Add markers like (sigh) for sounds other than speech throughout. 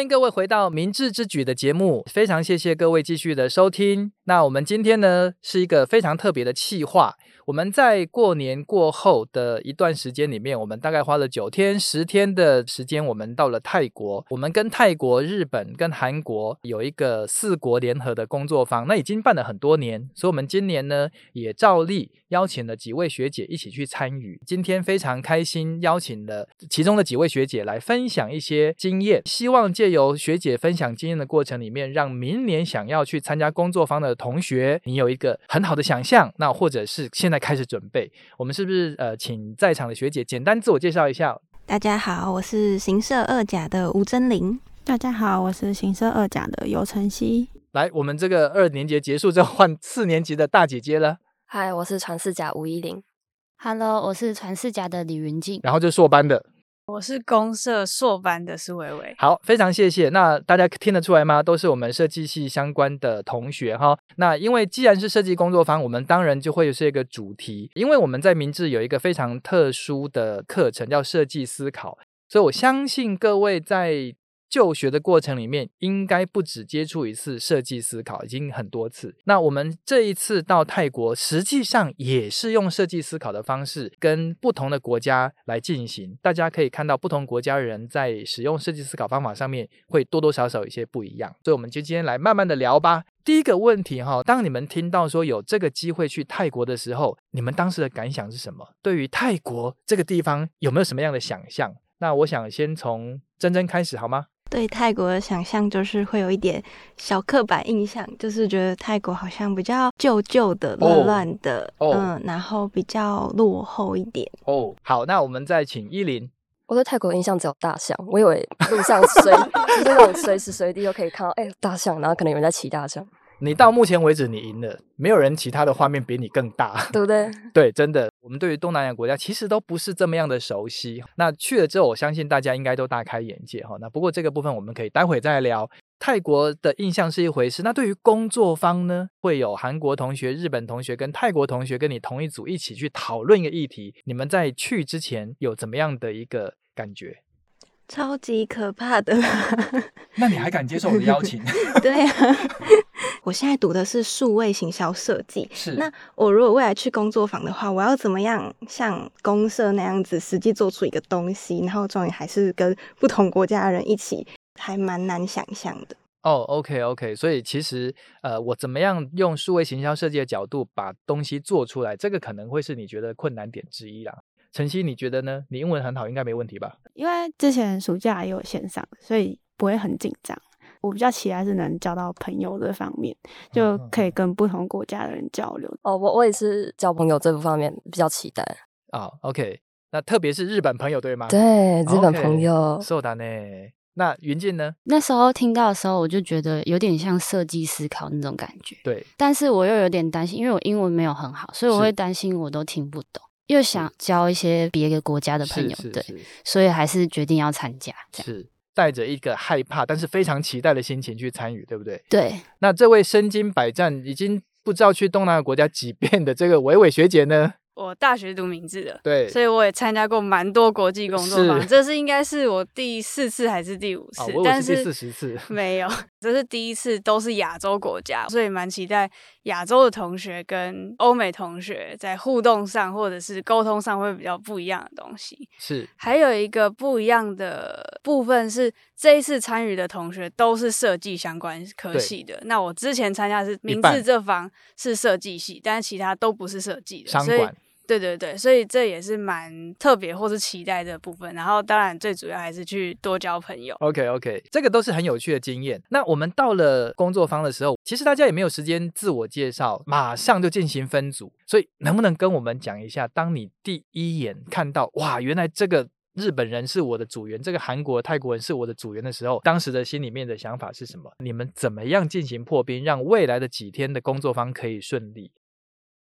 欢迎各位回到《明智之举》的节目，非常谢谢各位继续的收听。那我们今天呢，是一个非常特别的企划。我们在过年过后的一段时间里面，我们大概花了九天、十天的时间，我们到了泰国。我们跟泰国、日本、跟韩国有一个四国联合的工作坊，那已经办了很多年，所以我们今年呢也照例邀请了几位学姐一起去参与。今天非常开心，邀请了其中的几位学姐来分享一些经验，希望借由学姐分享经验的过程里面，让明年想要去参加工作坊的同学，你有一个很好的想象。那或者是现在。开始准备，我们是不是呃，请在场的学姐简单自我介绍一下？大家好，我是行社二甲的吴真玲。大家好，我是行社二甲的尤晨曦。来，我们这个二年级结束之后，换四年级的大姐姐了。嗨，我是传四甲吴依玲。Hello，我是传四甲的李云静。然后就硕班的。我是公社硕班的苏维维，好，非常谢谢。那大家听得出来吗？都是我们设计系相关的同学哈。那因为既然是设计工作坊，我们当然就会是一个主题。因为我们在明治有一个非常特殊的课程，叫设计思考，所以我相信各位在。就学的过程里面，应该不止接触一次设计思考，已经很多次。那我们这一次到泰国，实际上也是用设计思考的方式，跟不同的国家来进行。大家可以看到，不同国家人在使用设计思考方法上面，会多多少少有一些不一样。所以，我们就今天来慢慢的聊吧。第一个问题哈，当你们听到说有这个机会去泰国的时候，你们当时的感想是什么？对于泰国这个地方，有没有什么样的想象？那我想先从珍珍开始，好吗？对泰国的想象就是会有一点小刻板印象，就是觉得泰国好像比较旧旧的、乱乱的，oh. Oh. 嗯，然后比较落后一点。哦，oh. 好，那我们再请依林。我对泰国的印象只有大象，我以为路上随 (laughs) 就是那种随时随地都可以看到，哎，大象，然后可能有人在骑大象。你到目前为止，你赢了，没有人其他的画面比你更大，对不对？(laughs) 对，真的，我们对于东南亚国家其实都不是这么样的熟悉。那去了之后，我相信大家应该都大开眼界哈。那不过这个部分我们可以待会再聊。泰国的印象是一回事，那对于工作方呢，会有韩国同学、日本同学跟泰国同学跟你同一组一起去讨论一个议题。你们在去之前有怎么样的一个感觉？超级可怕的，那你还敢接受我的邀请？(laughs) 对啊，我现在读的是数位行销设计。是，那我如果未来去工作坊的话，我要怎么样像公社那样子实际做出一个东西，然后终于还是跟不同国家的人一起，还蛮难想象的。哦、oh，OK OK，所以其实呃，我怎么样用数位行销设计的角度把东西做出来，这个可能会是你觉得困难点之一啦。晨曦，你觉得呢？你英文很好，应该没问题吧？因为之前暑假也有线上，所以不会很紧张。我比较期待是能交到朋友这方面，就可以跟不同国家的人交流。哦，我我也是交朋友这部方面比较期待。啊、oh，OK，那特别是日本朋友对吗？对，日本朋友。是的呢。那云静呢？那时候听到的时候，我就觉得有点像设计思考那种感觉。对，但是我又有点担心，因为我英文没有很好，所以我会担心我都听不懂。又想交一些别的国家的朋友，对，所以还是决定要参加。是带着一个害怕，但是非常期待的心情去参与，对不对？对。那这位身经百战，已经不知道去东南亚国家几遍的这个伟伟学姐呢？我大学读名字的，对，所以我也参加过蛮多国际工作坊，这是应该是我第四次还是第五次？哦、但是第四十次没有，这是第一次，都是亚洲国家，所以蛮期待亚洲的同学跟欧美同学在互动上或者是沟通上会比较不一样的东西。是，还有一个不一样的部分是，这一次参与的同学都是设计相关科系的。那我之前参加的是明志这方是设计系，但是其他都不是设计的，商管所以。对对对，所以这也是蛮特别或是期待的部分。然后当然最主要还是去多交朋友。OK OK，这个都是很有趣的经验。那我们到了工作坊的时候，其实大家也没有时间自我介绍，马上就进行分组。所以能不能跟我们讲一下，当你第一眼看到哇，原来这个日本人是我的组员，这个韩国、泰国人是我的组员的时候，当时的心里面的想法是什么？你们怎么样进行破冰，让未来的几天的工作方可以顺利？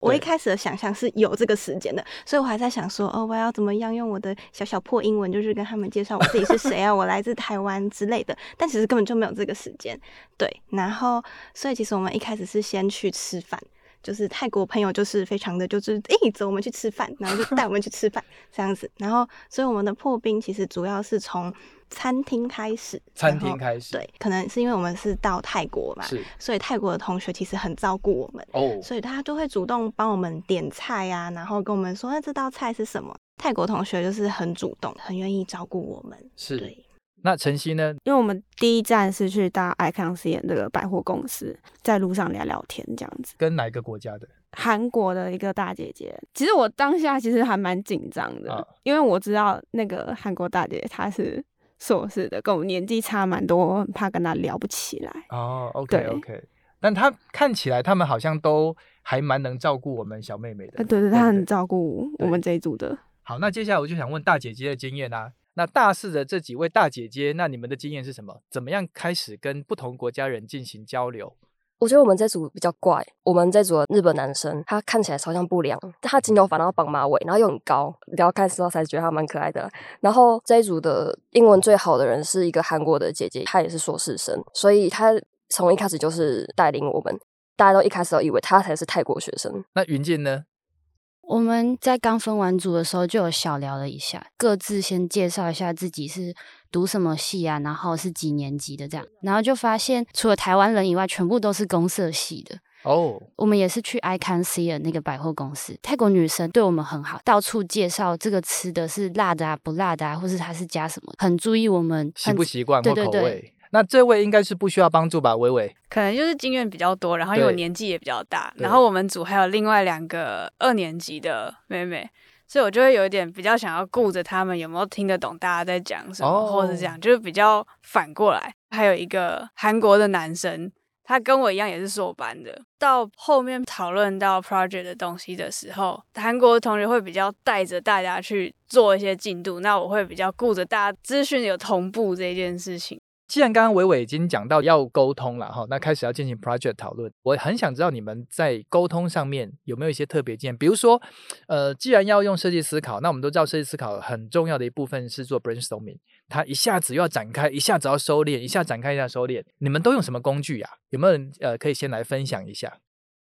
我一开始的想象是有这个时间的，所以我还在想说，哦，我要怎么样用我的小小破英文，就是跟他们介绍我自己是谁啊，(laughs) 我来自台湾之类的。但其实根本就没有这个时间，对。然后，所以其实我们一开始是先去吃饭，就是泰国朋友就是非常的就是诶，走，我们去吃饭，然后就 (laughs) 带我们去吃饭这样子。然后，所以我们的破冰其实主要是从餐厅开始，餐厅开始，对，可能是因为我们是到泰国嘛，是，所以泰国的同学其实很照顾我们哦，所以他就会主动帮我们点菜呀、啊，然后跟我们说那这道菜是什么。泰国同学就是很主动，很愿意照顾我们。是，对。那晨曦呢？因为我们第一站是去到 iConscience 这个百货公司，在路上聊聊天这样子。跟哪一个国家的？韩国的一个大姐姐。其实我当下其实还蛮紧张的，啊、因为我知道那个韩国大姐姐她是硕士的，跟我们年纪差蛮多，我很怕跟她聊不起来。哦，OK OK。但她看起来他们好像都还蛮能照顾我们小妹妹的。对对，她很照顾我们这一组的。好，那接下来我就想问大姐姐的经验啊。那大四的这几位大姐姐，那你们的经验是什么？怎么样开始跟不同国家人进行交流？我觉得我们这组比较怪。我们这组的日本男生，他看起来超像不良，他金头发，然后绑马尾，然后又很高，然后看时候才觉得他蛮可爱的。然后这一组的英文最好的人是一个韩国的姐姐，她也是硕士生，所以她从一开始就是带领我们，大家都一开始都以为她才是泰国学生。那云静呢？我们在刚分完组的时候就有小聊了一下，各自先介绍一下自己是读什么系啊，然后是几年级的这样，然后就发现除了台湾人以外，全部都是公社系的哦。我们也是去 iConscience 那个百货公司，泰国女生对我们很好，到处介绍这个吃的是辣的啊，不辣的啊，或是它是加什么，很注意我们习不习惯。对对对。那这位应该是不需要帮助吧？伟伟，可能就是经验比较多，然后因为我年纪也比较大，然后我们组还有另外两个二年级的妹妹，所以我就会有一点比较想要顾着他们有没有听得懂大家在讲什么，哦、或者是这样，就是比较反过来。还有一个韩国的男生，他跟我一样也是硕班的。到后面讨论到 project 的东西的时候，韩国的同学会比较带着大家去做一些进度，那我会比较顾着大家资讯有同步这件事情。既然刚刚伟伟已经讲到要沟通了哈，那开始要进行 project 讨论，我很想知道你们在沟通上面有没有一些特别经验？比如说，呃，既然要用设计思考，那我们都知道设计思考很重要的一部分是做 brainstorming，它一下子又要展开，一下子要收敛，一下展开一下收敛，你们都用什么工具呀？有没有人呃可以先来分享一下？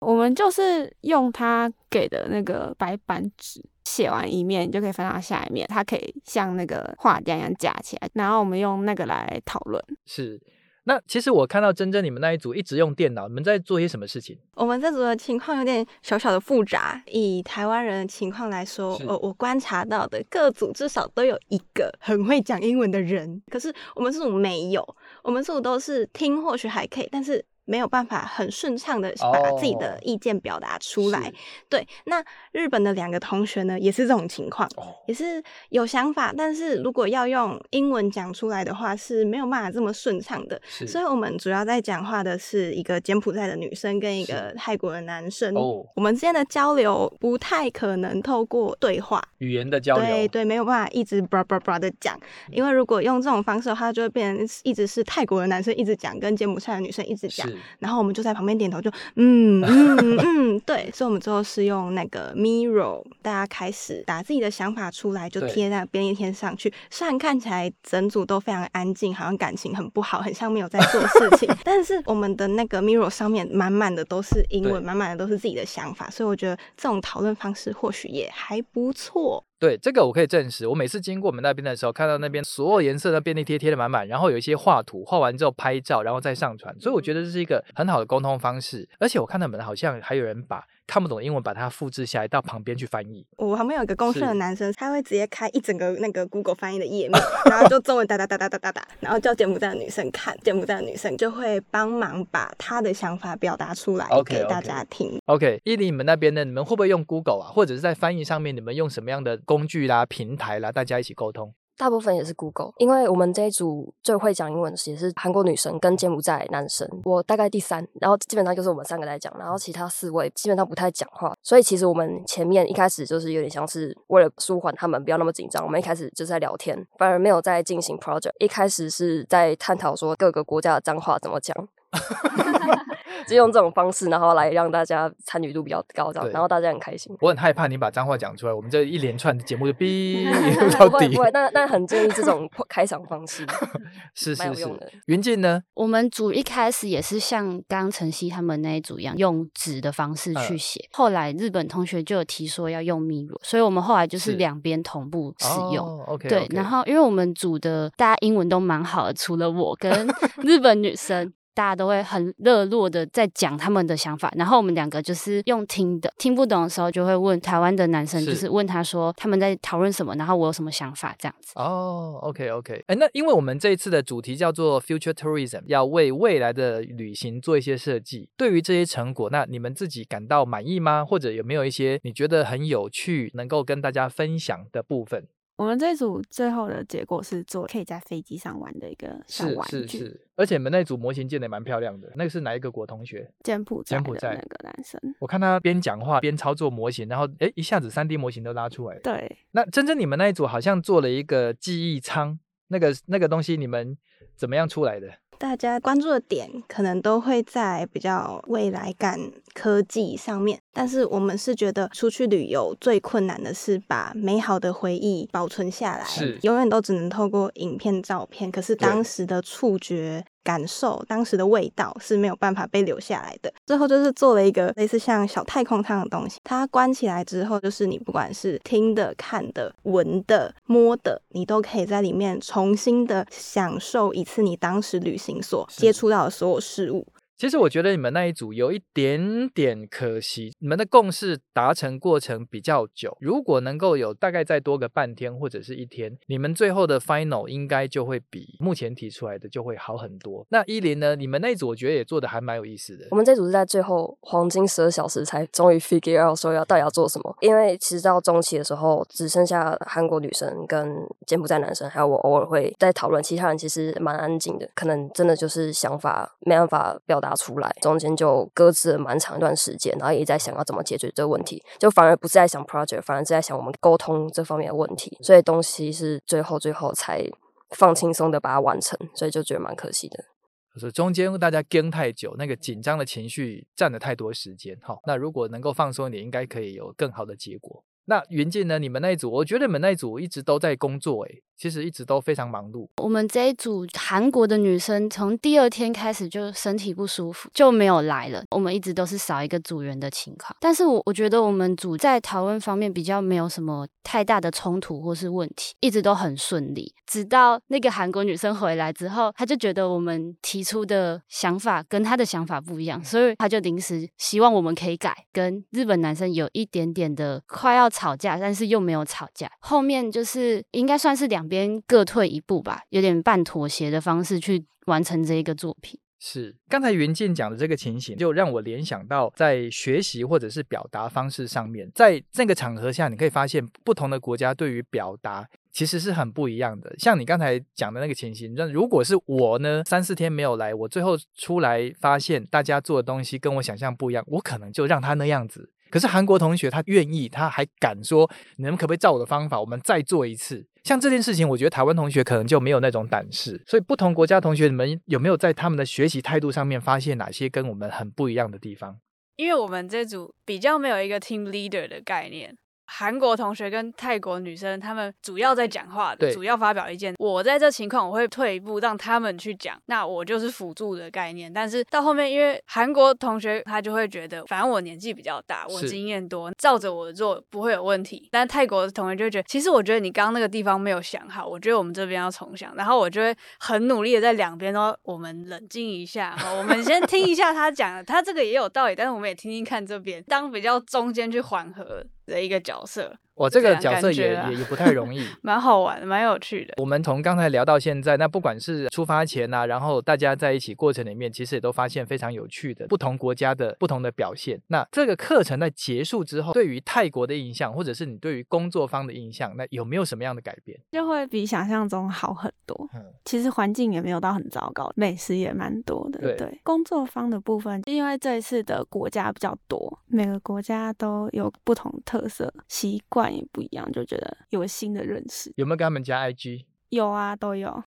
我们就是用他给的那个白板纸。写完一面，你就可以翻到下一面，它可以像那个画架一样架起来，然后我们用那个来讨论。是，那其实我看到珍珍你们那一组一直用电脑，你们在做些什么事情？我们这组的情况有点小小的复杂。以台湾人的情况来说，我我观察到的各组至少都有一个很会讲英文的人，可是我们这组没有，我们这组都是听或许还可以，但是。没有办法很顺畅的把自己的意见表达出来。Oh, 对，那日本的两个同学呢，也是这种情况，oh. 也是有想法，但是如果要用英文讲出来的话，是没有办法这么顺畅的。所以，我们主要在讲话的是一个柬埔寨的女生跟一个泰国的男生。Oh. 我们之间的交流不太可能透过对话语言的交流，对对，没有办法一直叭叭叭的讲，因为如果用这种方式的话，就会变成一直是泰国的男生一直讲，跟柬埔寨的女生一直讲。然后我们就在旁边点头，就嗯嗯 (laughs) 嗯，对，所以我们最后是用那个 Miro，大家开始打自己的想法出来，就贴在便利贴上去。虽然看起来整组都非常安静，好像感情很不好，很像没有在做事情，(laughs) 但是我们的那个 Miro 上面满满的都是英文，满满的都是自己的想法，所以我觉得这种讨论方式或许也还不错。对，这个我可以证实。我每次经过我们那边的时候，看到那边所有颜色的便利贴贴的满满，然后有一些画图，画完之后拍照，然后再上传。所以我觉得这是一个很好的沟通方式。而且我看到你们好像还有人把。看不懂英文，把它复制下来到旁边去翻译。我旁边有一个公司的男生，他会直接开一整个那个 Google 翻译的页面，然后就中文哒哒哒哒哒哒哒，然后叫柬埔寨的女生看，柬埔寨的女生就会帮忙把他的想法表达出来给大家听。OK，伊犁，你们那边呢？你们会不会用 Google 啊？或者是在翻译上面，你们用什么样的工具啦、平台啦，大家一起沟通？大部分也是 Google，因为我们这一组最会讲英文的也是韩国女生跟柬埔寨男生，我大概第三，然后基本上就是我们三个在讲，然后其他四位基本上不太讲话，所以其实我们前面一开始就是有点像是为了舒缓他们不要那么紧张，我们一开始就是在聊天，反而没有在进行 project，一开始是在探讨说各个国家的脏话怎么讲。(laughs) 就用这种方式，然后来让大家参与度比较高，这样，然后大家很开心。我很害怕你把脏话讲出来，我们这一连串的节目就 (laughs) 哔 (laughs) 到底。不会，那那很建议这种开场方式，(laughs) 是是是。云静呢？我们组一开始也是像刚晨曦他们那一组一样，用纸的方式去写。呃、后来日本同学就有提说要用 Miro，所以我们后来就是两边同步使用。哦、OK，对。然后因为我们组的大家英文都蛮好的，除了我跟日本女生。大家都会很热络的在讲他们的想法，然后我们两个就是用听的，听不懂的时候就会问台湾的男生，就是问他说他们在讨论什么，然后我有什么想法这样子。哦，OK OK，哎，那因为我们这一次的主题叫做 Future Tourism，要为未来的旅行做一些设计。对于这些成果，那你们自己感到满意吗？或者有没有一些你觉得很有趣，能够跟大家分享的部分？我们这组最后的结果是做可以在飞机上玩的一个小玩具，是是是，而且你们那组模型建的蛮漂亮的。那个是哪一个国同学？柬埔寨，柬埔寨那个男生。我看他边讲话边操作模型，然后诶一下子三 D 模型都拉出来。对。那真真你们那一组好像做了一个记忆舱，那个那个东西你们怎么样出来的？大家关注的点可能都会在比较未来感科技上面，但是我们是觉得出去旅游最困难的是把美好的回忆保存下来，是永远都只能透过影片、照片，可是当时的触觉。感受当时的味道是没有办法被留下来的。最后就是做了一个类似像小太空舱的东西，它关起来之后，就是你不管是听的、看的、闻的、摸的，你都可以在里面重新的享受一次你当时旅行所接触到的所有事物。其实我觉得你们那一组有一点点可惜，你们的共识达成过程比较久。如果能够有大概再多个半天或者是一天，你们最后的 final 应该就会比目前提出来的就会好很多。那依林呢？你们那组我觉得也做的还蛮有意思的。我们这组是在最后黄金十二小时才终于 figure out 说要到底要做什么，因为其实到中期的时候只剩下韩国女生跟柬埔寨男生，还有我偶尔会在讨论，其他人其实蛮安静的，可能真的就是想法没办法表达。出来，中间就搁置了蛮长一段时间，然后也在想要怎么解决这个问题，就反而不是在想 project，反而是在想我们沟通这方面的问题，所以东西是最后最后才放轻松的把它完成，所以就觉得蛮可惜的。就是中间大家跟太久，那个紧张的情绪占了太多时间，好，那如果能够放松一点，应该可以有更好的结果。那云静呢？你们那一组，我觉得你们那一组一直都在工作，诶，其实一直都非常忙碌。我们这一组韩国的女生从第二天开始就身体不舒服，就没有来了。我们一直都是少一个组员的情况。但是我我觉得我们组在讨论方面比较没有什么太大的冲突或是问题，一直都很顺利。直到那个韩国女生回来之后，她就觉得我们提出的想法跟她的想法不一样，所以她就临时希望我们可以改，跟日本男生有一点点的快要。吵架，但是又没有吵架。后面就是应该算是两两边各退一步吧，有点半妥协的方式去完成这一个作品。是，刚才云静讲的这个情形，就让我联想到在学习或者是表达方式上面，在这个场合下，你可以发现不同的国家对于表达其实是很不一样的。像你刚才讲的那个情形，那如果是我呢，三四天没有来，我最后出来发现大家做的东西跟我想象不一样，我可能就让他那样子。可是韩国同学他愿意，他还敢说，你们可不可以照我的方法，我们再做一次？像这件事情，我觉得台湾同学可能就没有那种胆识。所以不同国家同学，你们有没有在他们的学习态度上面发现哪些跟我们很不一样的地方？因为我们这组比较没有一个 team leader 的概念。韩国同学跟泰国女生，他们主要在讲话的，主要发表意见。我在这情况，我会退一步，让他们去讲，那我就是辅助的概念。但是到后面，因为韩国同学他就会觉得，反正我年纪比较大，我经验多，照着我做不会有问题。但泰国的同学就会觉得，其实我觉得你刚刚那个地方没有想好，我觉得我们这边要重想。然后我就会很努力的在两边都，我们冷静一下，我们先听一下他讲的，他这个也有道理，但是我们也听听看这边，当比较中间去缓和的一个角色。我这个角色也也也不太容易，(laughs) 蛮好玩，蛮有趣的。我们从刚才聊到现在，那不管是出发前呐、啊，然后大家在一起过程里面，其实也都发现非常有趣的不同国家的不同的表现。那这个课程在结束之后，对于泰国的印象，或者是你对于工作方的印象，那有没有什么样的改变？就会比想象中好很多。嗯，其实环境也没有到很糟糕，美食也蛮多的。对，对，工作方的部分，因为这一次的国家比较多，每个国家都有不同特色，习惯也不一样，就。觉得有新的认识，有没有跟他们加 IG？有啊，都有。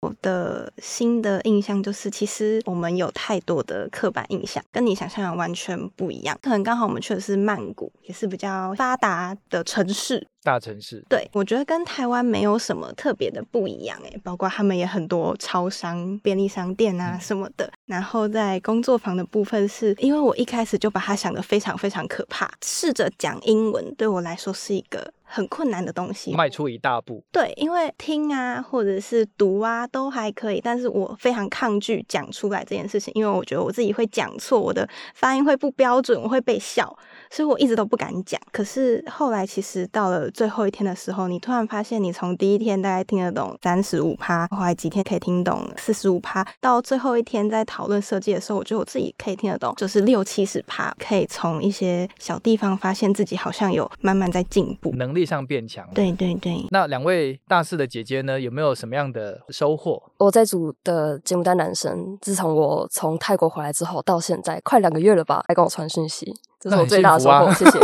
我的新的印象就是，其实我们有太多的刻板印象，跟你想象的完全不一样。可能刚好我们去的是曼谷，也是比较发达的城市。大城市，对，我觉得跟台湾没有什么特别的不一样诶，包括他们也很多超商、便利商店啊什么的。嗯、然后在工作房的部分是，是因为我一开始就把它想得非常非常可怕，试着讲英文对我来说是一个很困难的东西，迈出一大步。对，因为听啊或者是读啊都还可以，但是我非常抗拒讲出来这件事情，因为我觉得我自己会讲错，我的发音会不标准，我会被笑。所以我一直都不敢讲，可是后来其实到了最后一天的时候，你突然发现，你从第一天大概听得懂三十五趴，后来几天可以听懂四十五趴，到最后一天在讨论设计的时候，我觉得我自己可以听得懂，就是六七十趴，可以从一些小地方发现自己好像有慢慢在进步，能力上变强。对对对。那两位大四的姐姐呢，有没有什么样的收获？我在组的节目单男生，自从我从泰国回来之后，到现在快两个月了吧，还跟我传讯息。这是我最大的收获，啊、谢谢。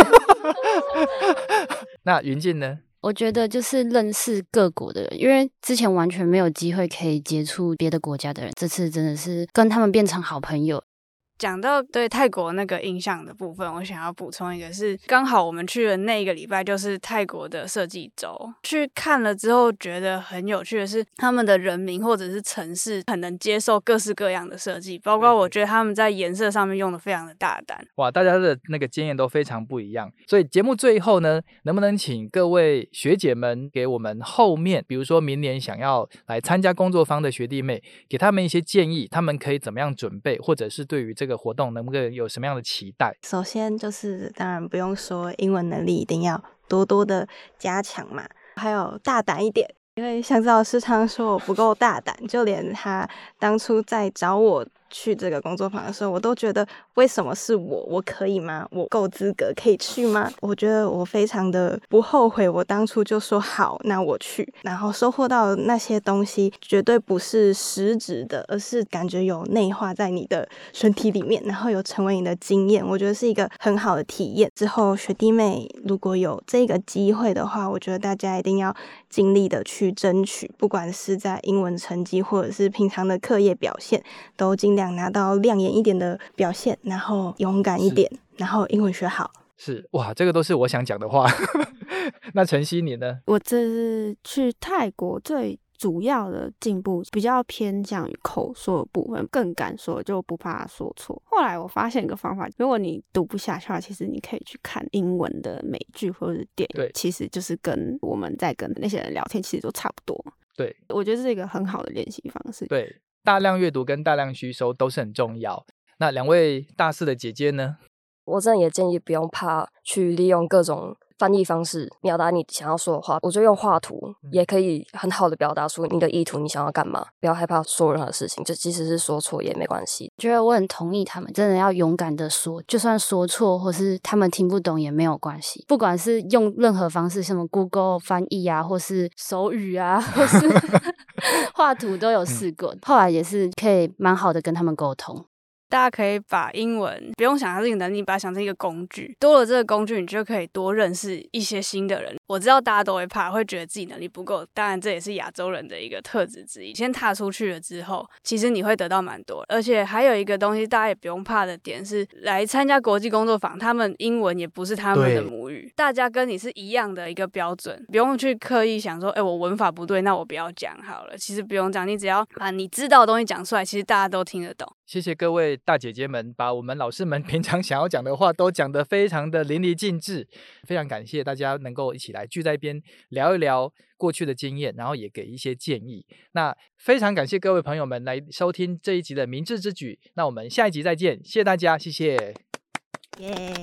(laughs) 那云静呢？我觉得就是认识各国的人，因为之前完全没有机会可以接触别的国家的人，这次真的是跟他们变成好朋友。讲到对泰国那个印象的部分，我想要补充一个是，是刚好我们去的那一个礼拜就是泰国的设计周，去看了之后觉得很有趣的是，他们的人民或者是城市很能接受各式各样的设计，包括我觉得他们在颜色上面用的非常的大胆。哇，大家的那个经验都非常不一样，所以节目最后呢，能不能请各位学姐们给我们后面，比如说明年想要来参加工作坊的学弟妹，给他们一些建议，他们可以怎么样准备，或者是对于这个。这个活动能不能有什么样的期待？首先就是，当然不用说，英文能力一定要多多的加强嘛，还有大胆一点，因为像赵师常说我不够大胆，就连他当初在找我。去这个工作坊的时候，我都觉得为什么是我？我可以吗？我够资格可以去吗？我觉得我非常的不后悔，我当初就说好，那我去，然后收获到那些东西，绝对不是实质的，而是感觉有内化在你的身体里面，然后有成为你的经验。我觉得是一个很好的体验。之后学弟妹如果有这个机会的话，我觉得大家一定要尽力的去争取，不管是在英文成绩或者是平常的课业表现，都尽量拿到亮眼一点的表现，然后勇敢一点，然后英文学好。是哇，这个都是我想讲的话。(laughs) 那晨曦你呢？我这是去泰国最主要的进步，比较偏向于口说的部分，更敢说，就不怕说错。后来我发现一个方法，如果你读不下去的话，其实你可以去看英文的美剧或者是电影，其实就是跟我们在跟那些人聊天，其实都差不多。对，我觉得这是一个很好的练习方式。对。大量阅读跟大量吸收都是很重要。那两位大四的姐姐呢？我真的也建议不用怕去利用各种翻译方式表达你想要说的话。我觉得用画图也可以很好的表达出你的意图，你想要干嘛。不要害怕说任何事情，就即使是说错也没关系。觉得我很同意他们，真的要勇敢的说，就算说错或是他们听不懂也没有关系。不管是用任何方式，什么 Google 翻译啊，或是手语啊，或是。(laughs) 画图都有试过，后来也是可以蛮好的跟他们沟通。大家可以把英文不用想它是一个能力，把它想成一个工具。多了这个工具，你就可以多认识一些新的人。我知道大家都会怕，会觉得自己能力不够。当然，这也是亚洲人的一个特质之一。先踏出去了之后，其实你会得到蛮多。而且还有一个东西，大家也不用怕的点是，来参加国际工作坊，他们英文也不是他们的母语。大家跟你是一样的一个标准，不用去刻意想说，哎，我文法不对，那我不要讲好了。其实不用讲，你只要把你知道的东西讲出来，其实大家都听得懂。谢谢各位大姐姐们，把我们老师们 (laughs) 平常想要讲的话都讲得非常的淋漓尽致，非常感谢大家能够一起来聚在一边聊一聊过去的经验，然后也给一些建议。那非常感谢各位朋友们来收听这一集的明智之举，那我们下一集再见，谢谢大家，谢谢，耶。